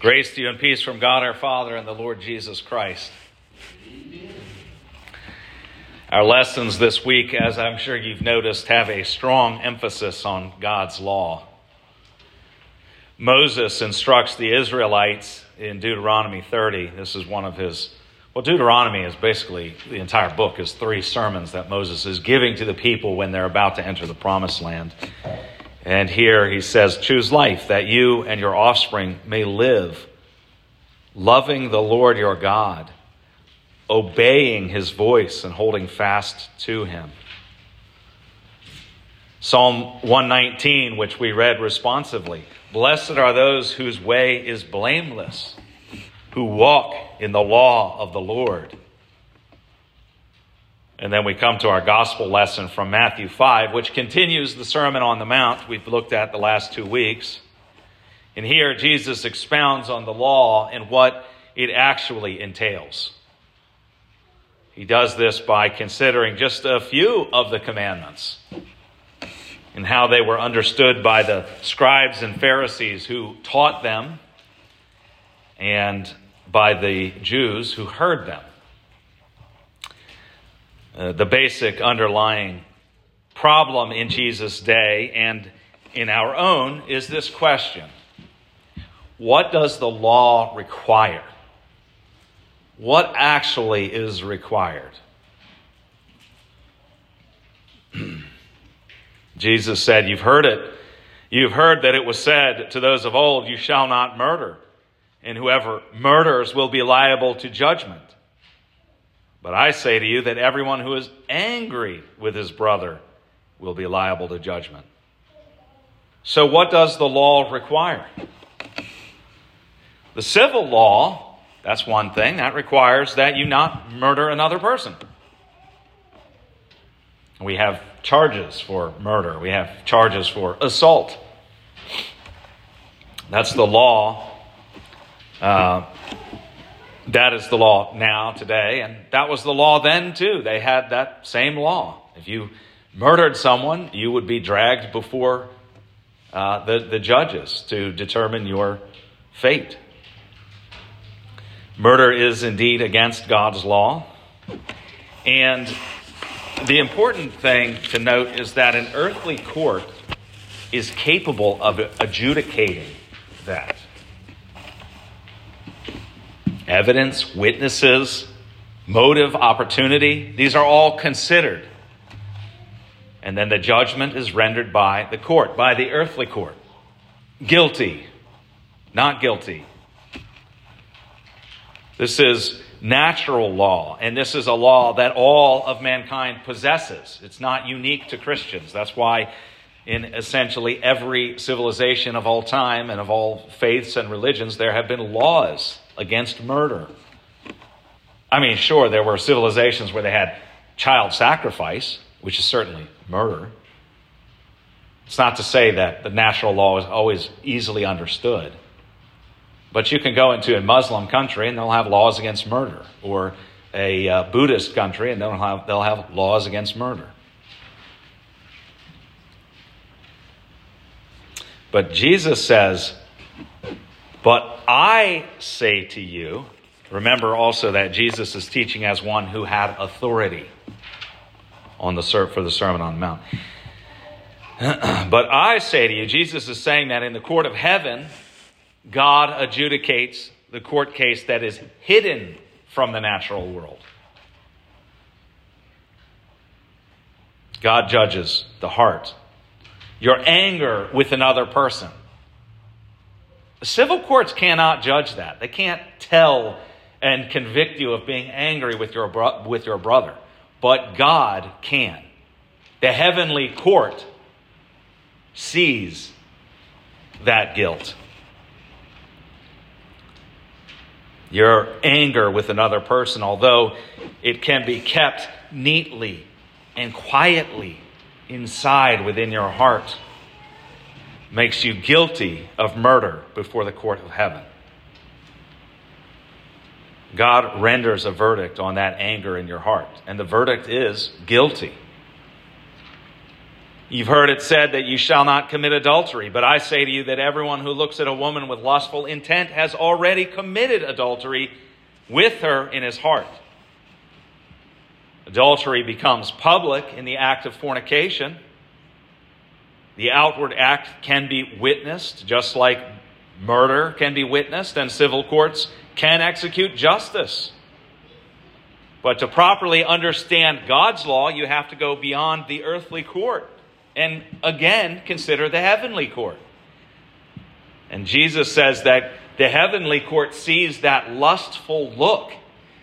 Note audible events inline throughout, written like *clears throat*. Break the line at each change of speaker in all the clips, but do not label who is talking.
Grace to you and peace from God our Father and the Lord Jesus Christ. Our lessons this week, as I'm sure you've noticed, have a strong emphasis on God's law. Moses instructs the Israelites in Deuteronomy 30. This is one of his, well, Deuteronomy is basically the entire book, is three sermons that Moses is giving to the people when they're about to enter the promised land. And here he says, Choose life that you and your offspring may live, loving the Lord your God, obeying his voice and holding fast to him. Psalm 119, which we read responsively Blessed are those whose way is blameless, who walk in the law of the Lord. And then we come to our gospel lesson from Matthew 5, which continues the Sermon on the Mount we've looked at the last two weeks. And here Jesus expounds on the law and what it actually entails. He does this by considering just a few of the commandments and how they were understood by the scribes and Pharisees who taught them and by the Jews who heard them. Uh, the basic underlying problem in Jesus' day and in our own is this question What does the law require? What actually is required? *clears throat* Jesus said, You've heard it. You've heard that it was said to those of old, You shall not murder, and whoever murders will be liable to judgment. But I say to you that everyone who is angry with his brother will be liable to judgment. So, what does the law require? The civil law, that's one thing, that requires that you not murder another person. We have charges for murder, we have charges for assault. That's the law. Uh, that is the law now, today, and that was the law then, too. They had that same law. If you murdered someone, you would be dragged before uh, the, the judges to determine your fate. Murder is indeed against God's law. And the important thing to note is that an earthly court is capable of adjudicating that evidence, witnesses, motive, opportunity. These are all considered. And then the judgment is rendered by the court, by the earthly court. Guilty, not guilty. This is natural law, and this is a law that all of mankind possesses. It's not unique to Christians. That's why, in essentially every civilization of all time and of all faiths and religions, there have been laws against murder. I mean, sure, there were civilizations where they had child sacrifice, which is certainly murder. It's not to say that the natural law is always easily understood. But you can go into a Muslim country and they'll have laws against murder, or a uh, Buddhist country and they'll have, they'll have laws against murder. But Jesus says, But I say to you, remember also that Jesus is teaching as one who had authority on the for the Sermon on the Mount. *clears throat* but I say to you, Jesus is saying that in the court of heaven, God adjudicates the court case that is hidden from the natural world. God judges the heart. Your anger with another person Civil courts cannot judge that. They can't tell and convict you of being angry with your, bro- with your brother. But God can. The heavenly court sees that guilt. Your anger with another person, although it can be kept neatly and quietly inside within your heart makes you guilty of murder before the court of heaven. God renders a verdict on that anger in your heart, and the verdict is guilty. You've heard it said that you shall not commit adultery, but I say to you that everyone who looks at a woman with lustful intent has already committed adultery with her in his heart. Adultery becomes public in the act of fornication. The outward act can be witnessed, just like murder can be witnessed, and civil courts can execute justice. But to properly understand God's law, you have to go beyond the earthly court and again consider the heavenly court. And Jesus says that the heavenly court sees that lustful look,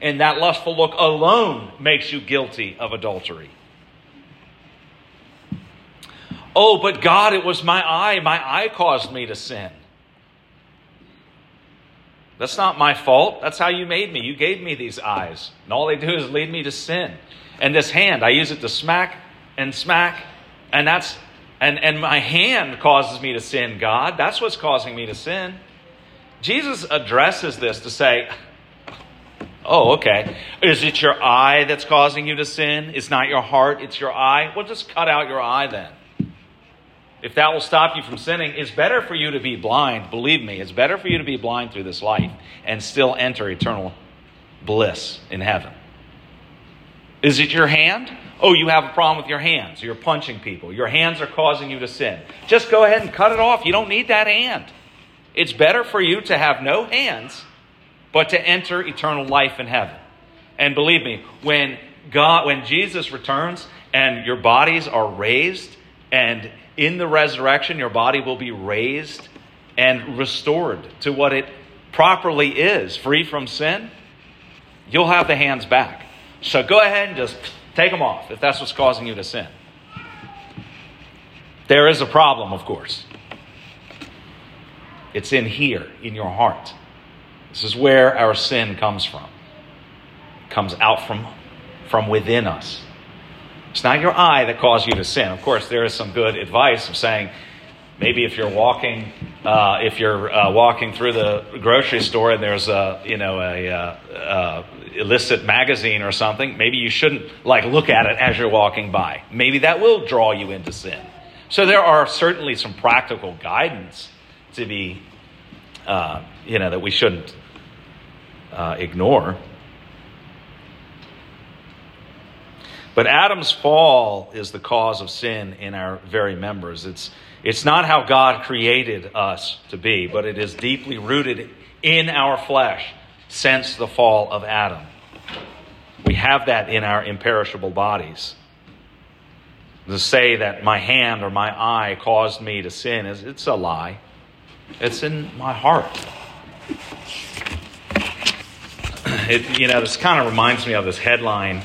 and that lustful look alone makes you guilty of adultery. Oh, but God, it was my eye. My eye caused me to sin. That's not my fault. That's how you made me. You gave me these eyes. And all they do is lead me to sin. And this hand, I use it to smack and smack. And that's and, and my hand causes me to sin, God. That's what's causing me to sin. Jesus addresses this to say, Oh, okay. Is it your eye that's causing you to sin? It's not your heart, it's your eye. Well, just cut out your eye then if that will stop you from sinning, it's better for you to be blind. Believe me, it's better for you to be blind through this life and still enter eternal bliss in heaven. Is it your hand? Oh, you have a problem with your hands. You're punching people. Your hands are causing you to sin. Just go ahead and cut it off. You don't need that hand. It's better for you to have no hands, but to enter eternal life in heaven. And believe me, when God, when Jesus returns and your bodies are raised and in the resurrection, your body will be raised and restored to what it properly is, free from sin. You'll have the hands back. So go ahead and just take them off if that's what's causing you to sin. There is a problem, of course. It's in here, in your heart. This is where our sin comes from. It comes out from, from within us. It's not your eye that caused you to sin. Of course, there is some good advice of saying maybe if you're walking, uh, if you're uh, walking through the grocery store and there's a you know a uh, uh, illicit magazine or something, maybe you shouldn't like look at it as you're walking by. Maybe that will draw you into sin. So there are certainly some practical guidance to be, uh, you know, that we shouldn't ignore. But Adam's fall is the cause of sin in our very members. It's, it's not how God created us to be, but it is deeply rooted in our flesh since the fall of Adam. We have that in our imperishable bodies. To say that my hand or my eye caused me to sin is it's a lie. It's in my heart. It, you know, this kind of reminds me of this headline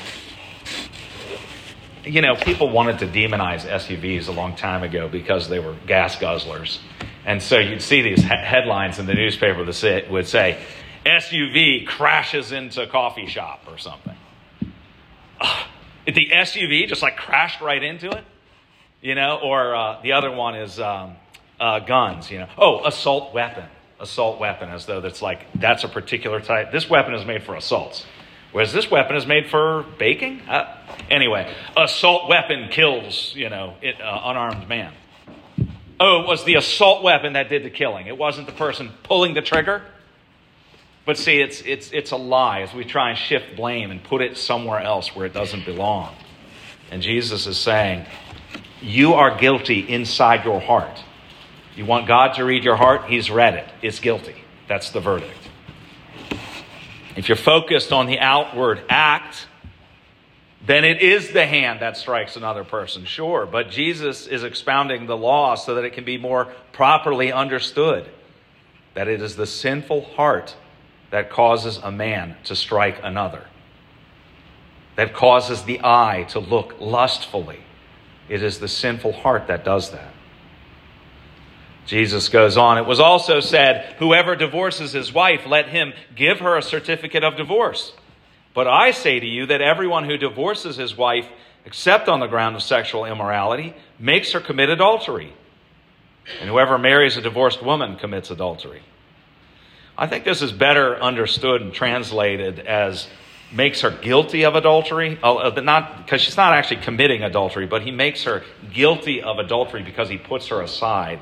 you know, people wanted to demonize SUVs a long time ago because they were gas guzzlers. And so you'd see these he- headlines in the newspaper that would say, SUV crashes into coffee shop or something. The SUV just like crashed right into it, you know, or uh, the other one is um, uh, guns, you know. Oh, assault weapon. Assault weapon, as though that's like, that's a particular type. This weapon is made for assaults. Whereas this weapon is made for baking? Uh, anyway, assault weapon kills, you know, it, uh, unarmed man. Oh, it was the assault weapon that did the killing. It wasn't the person pulling the trigger. But see, it's, it's, it's a lie as we try and shift blame and put it somewhere else where it doesn't belong. And Jesus is saying, You are guilty inside your heart. You want God to read your heart? He's read it. It's guilty. That's the verdict. If you're focused on the outward act, then it is the hand that strikes another person, sure. But Jesus is expounding the law so that it can be more properly understood that it is the sinful heart that causes a man to strike another, that causes the eye to look lustfully. It is the sinful heart that does that. Jesus goes on, it was also said, Whoever divorces his wife, let him give her a certificate of divorce. But I say to you that everyone who divorces his wife, except on the ground of sexual immorality, makes her commit adultery. And whoever marries a divorced woman commits adultery. I think this is better understood and translated as makes her guilty of adultery. Uh, not because she's not actually committing adultery, but he makes her guilty of adultery because he puts her aside,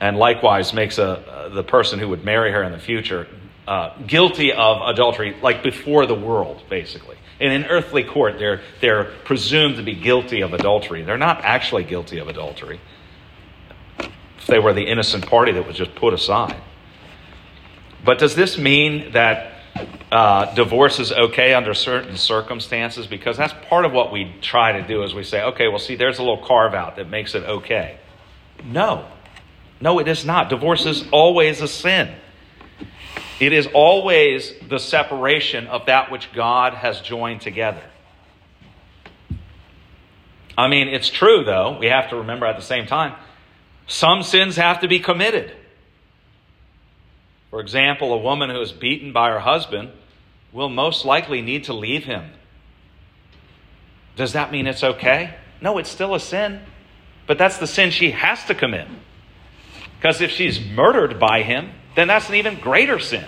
and likewise makes a, uh, the person who would marry her in the future uh, guilty of adultery, like before the world, basically. In an earthly court, they're they're presumed to be guilty of adultery. They're not actually guilty of adultery. If they were the innocent party that was just put aside. But does this mean that uh, divorce is okay under certain circumstances because that's part of what we try to do is we say okay well see there's a little carve out that makes it okay no no it is not divorce is always a sin it is always the separation of that which god has joined together i mean it's true though we have to remember at the same time some sins have to be committed for example, a woman who is beaten by her husband will most likely need to leave him. Does that mean it's okay? No, it's still a sin. But that's the sin she has to commit. Because if she's murdered by him, then that's an even greater sin.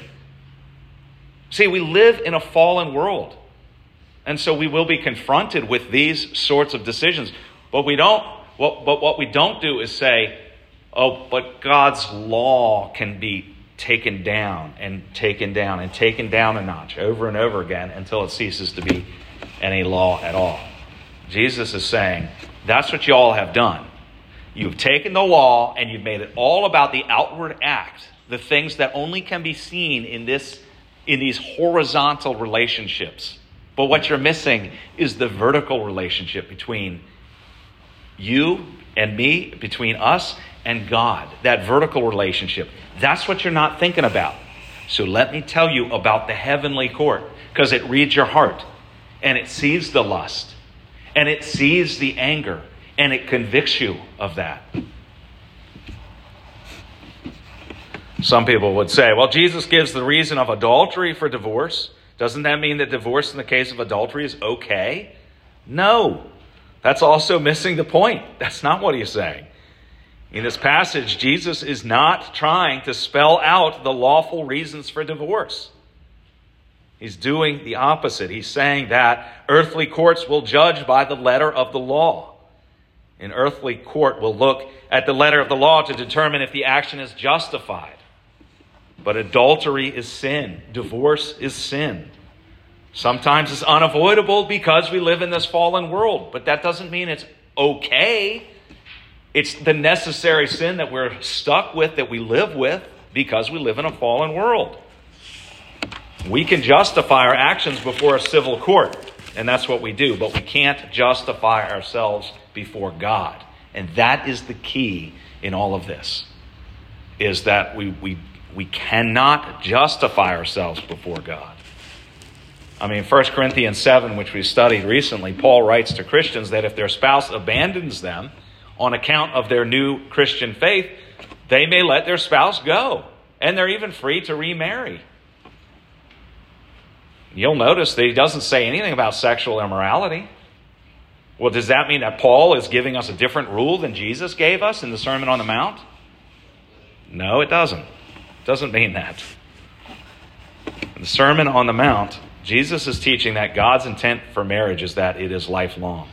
See, we live in a fallen world. And so we will be confronted with these sorts of decisions. But we don't what, but what we don't do is say, oh, but God's law can be taken down and taken down and taken down a notch over and over again until it ceases to be any law at all. Jesus is saying, that's what you all have done. You've taken the law and you've made it all about the outward act, the things that only can be seen in this in these horizontal relationships. But what you're missing is the vertical relationship between you and me, between us and God, that vertical relationship. That's what you're not thinking about. So let me tell you about the heavenly court because it reads your heart and it sees the lust and it sees the anger and it convicts you of that. Some people would say, well, Jesus gives the reason of adultery for divorce. Doesn't that mean that divorce in the case of adultery is okay? No. That's also missing the point. That's not what he's saying. In this passage, Jesus is not trying to spell out the lawful reasons for divorce. He's doing the opposite. He's saying that earthly courts will judge by the letter of the law. An earthly court will look at the letter of the law to determine if the action is justified. But adultery is sin, divorce is sin. Sometimes it's unavoidable because we live in this fallen world, but that doesn't mean it's okay. It's the necessary sin that we're stuck with, that we live with, because we live in a fallen world. We can justify our actions before a civil court, and that's what we do, but we can't justify ourselves before God. And that is the key in all of this, is that we, we, we cannot justify ourselves before God. I mean, 1 Corinthians 7, which we studied recently, Paul writes to Christians that if their spouse abandons them, on account of their new Christian faith, they may let their spouse go. And they're even free to remarry. You'll notice that he doesn't say anything about sexual immorality. Well, does that mean that Paul is giving us a different rule than Jesus gave us in the Sermon on the Mount? No, it doesn't. It doesn't mean that. In the Sermon on the Mount, Jesus is teaching that God's intent for marriage is that it is lifelong.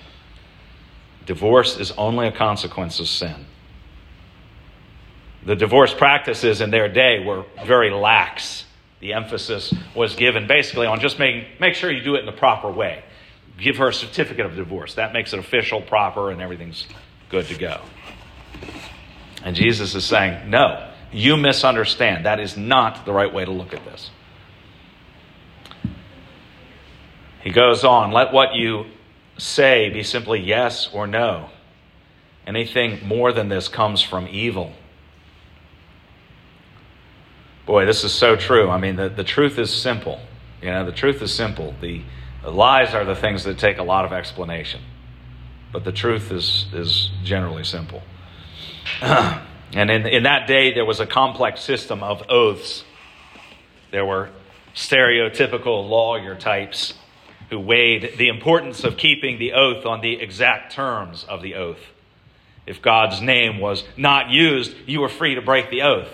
Divorce is only a consequence of sin. The divorce practices in their day were very lax. The emphasis was given basically on just making, make sure you do it in the proper way. Give her a certificate of divorce. That makes it official, proper, and everything's good to go. And Jesus is saying, no, you misunderstand. That is not the right way to look at this. He goes on, let what you say be simply yes or no. Anything more than this comes from evil. Boy, this is so true. I mean, the, the truth is simple. You know, the truth is simple. The, the lies are the things that take a lot of explanation. But the truth is, is generally simple. *clears throat* and in, in that day, there was a complex system of oaths. There were stereotypical lawyer types who weighed the importance of keeping the oath on the exact terms of the oath. If God's name was not used, you were free to break the oath.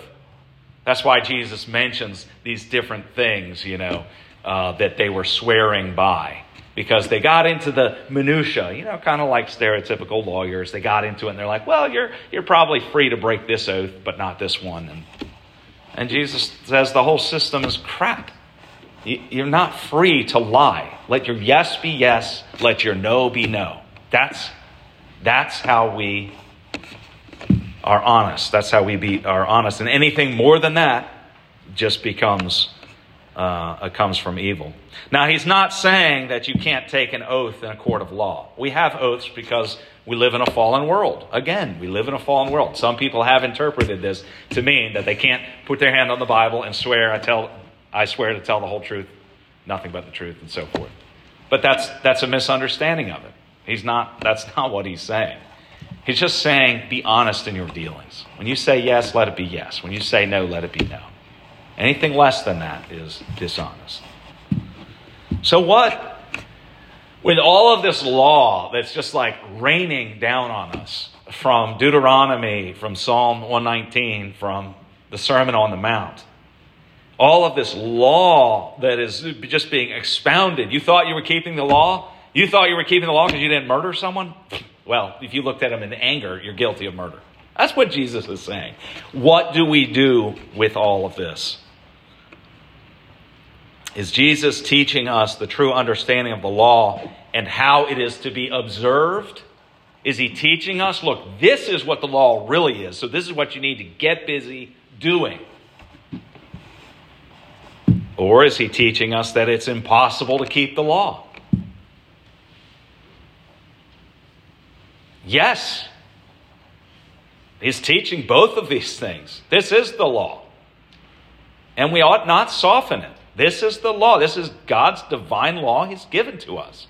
That's why Jesus mentions these different things, you know. Uh, that they were swearing by because they got into the minutia, you know, kind of like stereotypical lawyers. They got into it and they're like, well, you're, you're probably free to break this oath, but not this one. And, and Jesus says the whole system is crap. You're not free to lie. Let your yes be yes, let your no be no. That's, that's how we are honest. That's how we be, are honest. And anything more than that just becomes uh, comes from evil. Now, he's not saying that you can't take an oath in a court of law. We have oaths because we live in a fallen world. Again, we live in a fallen world. Some people have interpreted this to mean that they can't put their hand on the Bible and swear, I, tell, I swear to tell the whole truth, nothing but the truth, and so forth. But that's, that's a misunderstanding of it. He's not, that's not what he's saying. He's just saying, be honest in your dealings. When you say yes, let it be yes. When you say no, let it be no. Anything less than that is dishonest. So, what, with all of this law that's just like raining down on us from Deuteronomy, from Psalm 119, from the Sermon on the Mount, all of this law that is just being expounded, you thought you were keeping the law? You thought you were keeping the law because you didn't murder someone? Well, if you looked at him in anger, you're guilty of murder. That's what Jesus is saying. What do we do with all of this? Is Jesus teaching us the true understanding of the law and how it is to be observed? Is he teaching us, look, this is what the law really is, so this is what you need to get busy doing? Or is he teaching us that it's impossible to keep the law? Yes. He's teaching both of these things. This is the law. And we ought not soften it. This is the law. This is God's divine law He's given to us.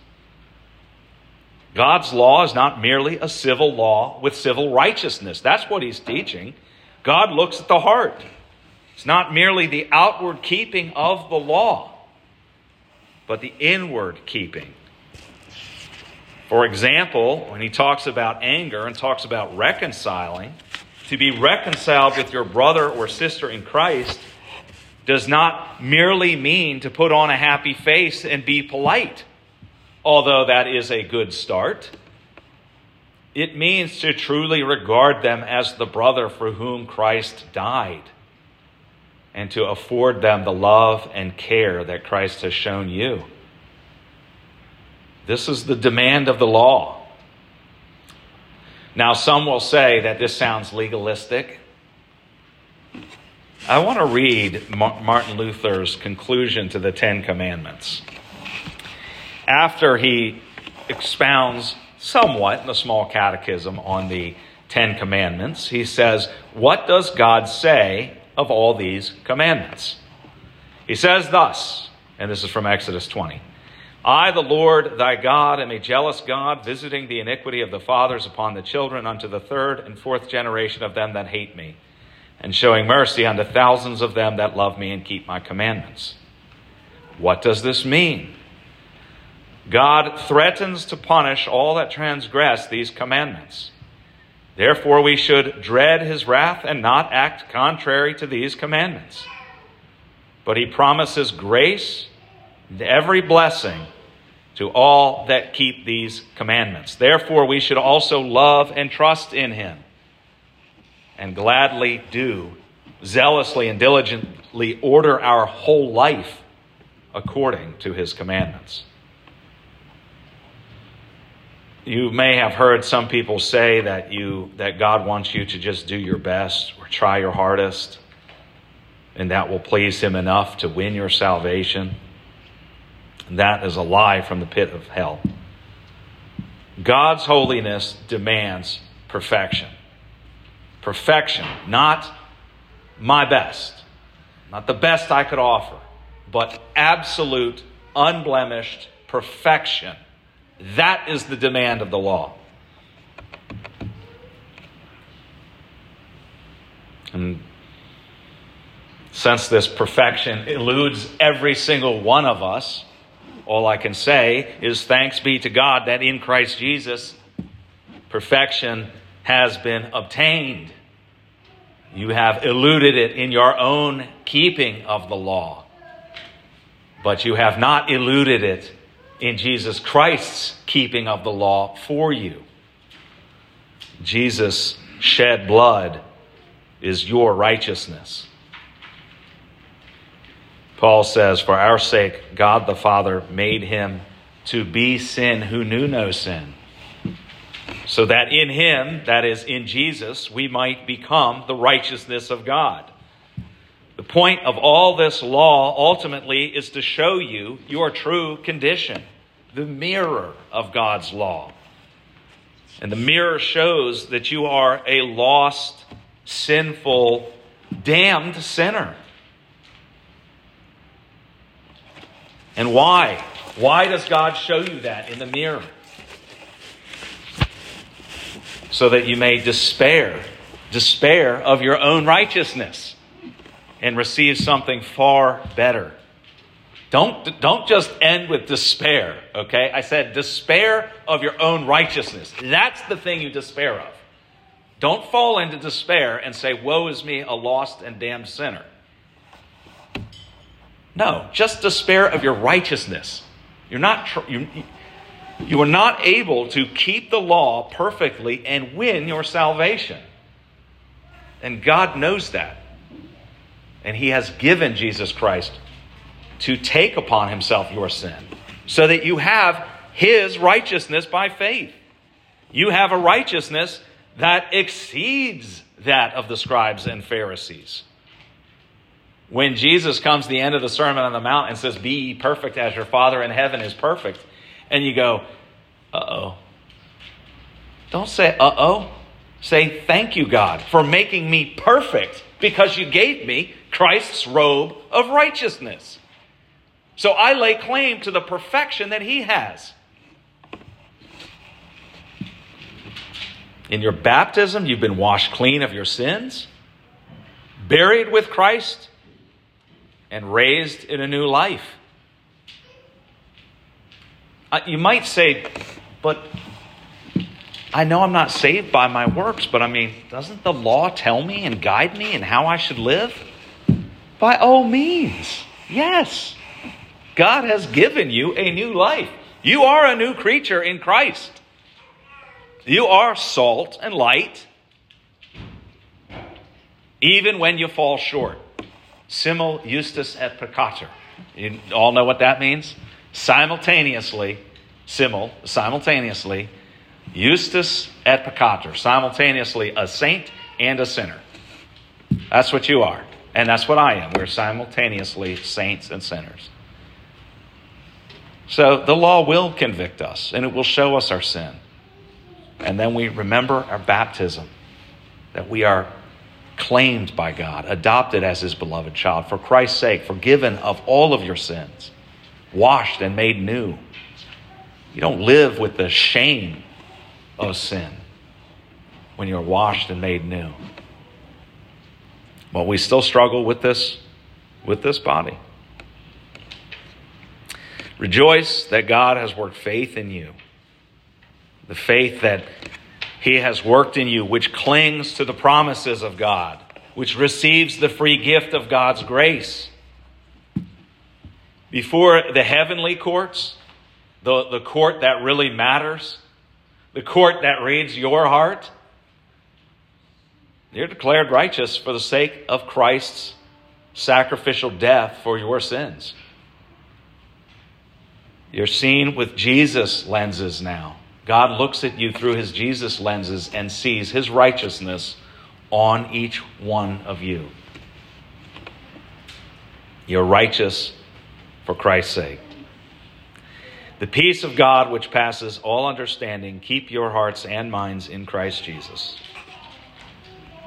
God's law is not merely a civil law with civil righteousness. That's what He's teaching. God looks at the heart. It's not merely the outward keeping of the law, but the inward keeping. For example, when he talks about anger and talks about reconciling, to be reconciled with your brother or sister in Christ does not merely mean to put on a happy face and be polite, although that is a good start. It means to truly regard them as the brother for whom Christ died and to afford them the love and care that Christ has shown you. This is the demand of the law. Now, some will say that this sounds legalistic. I want to read Martin Luther's conclusion to the Ten Commandments. After he expounds somewhat in the small catechism on the Ten Commandments, he says, What does God say of all these commandments? He says thus, and this is from Exodus 20 I, the Lord thy God, am a jealous God, visiting the iniquity of the fathers upon the children unto the third and fourth generation of them that hate me and showing mercy unto thousands of them that love me and keep my commandments. What does this mean? God threatens to punish all that transgress these commandments. Therefore, we should dread his wrath and not act contrary to these commandments. But he promises grace and every blessing to all that keep these commandments. Therefore, we should also love and trust in him and gladly do, zealously and diligently order our whole life according to his commandments. You may have heard some people say that you that God wants you to just do your best or try your hardest and that will please him enough to win your salvation. That is a lie from the pit of hell. God's holiness demands perfection perfection, not my best, not the best I could offer, but absolute, unblemished perfection. That is the demand of the law. And since this perfection eludes every single one of us, all I can say is thanks be to God that in Christ Jesus, perfection has been obtained. You have eluded it in your own keeping of the law. but you have not eluded it in Jesus Christ's keeping of the law for you. Jesus shed blood is your righteousness. Paul says, For our sake, God the Father made him to be sin who knew no sin, so that in him, that is, in Jesus, we might become the righteousness of God. The point of all this law ultimately is to show you your true condition, the mirror of God's law. And the mirror shows that you are a lost, sinful, damned sinner. And why? Why does God show you that in the mirror? So that you may despair, despair of your own righteousness and receive something far better. Don't, don't just end with despair, okay? I said despair of your own righteousness. That's the thing you despair of. Don't fall into despair and say, Woe is me, a lost and damned sinner. No, just despair of your righteousness. You're not, tr- you, you are not able to keep the law perfectly and win your salvation. And God knows that. And He has given Jesus Christ to take upon Himself your sin so that you have His righteousness by faith. You have a righteousness that exceeds that of the scribes and Pharisees. When Jesus comes to the end of the Sermon on the Mount and says, Be perfect as your Father in heaven is perfect, and you go, Uh oh. Don't say, Uh oh. Say, Thank you, God, for making me perfect because you gave me Christ's robe of righteousness. So I lay claim to the perfection that He has. In your baptism, you've been washed clean of your sins, buried with Christ, and raised in a new life. You might say, but I know I'm not saved by my works, but I mean, doesn't the law tell me and guide me in how I should live? By all means, yes. God has given you a new life. You are a new creature in Christ. You are salt and light, even when you fall short. Simul justus et peccator. You all know what that means? Simultaneously, simul, simultaneously, justus et peccator. Simultaneously, a saint and a sinner. That's what you are. And that's what I am. We're simultaneously saints and sinners. So the law will convict us and it will show us our sin. And then we remember our baptism, that we are claimed by God, adopted as his beloved child, for Christ's sake, forgiven of all of your sins, washed and made new. You don't live with the shame of sin when you're washed and made new. But we still struggle with this with this body. Rejoice that God has worked faith in you the faith that He has worked in you, which clings to the promises of God, which receives the free gift of God's grace. Before the heavenly courts, the, the court that really matters, the court that reads your heart, you're declared righteous for the sake of Christ's sacrificial death for your sins. You're seen with Jesus' lenses now. God looks at you through his Jesus lenses and sees his righteousness on each one of you. You're righteous for Christ's sake. The peace of God, which passes all understanding, keep your hearts and minds in Christ Jesus.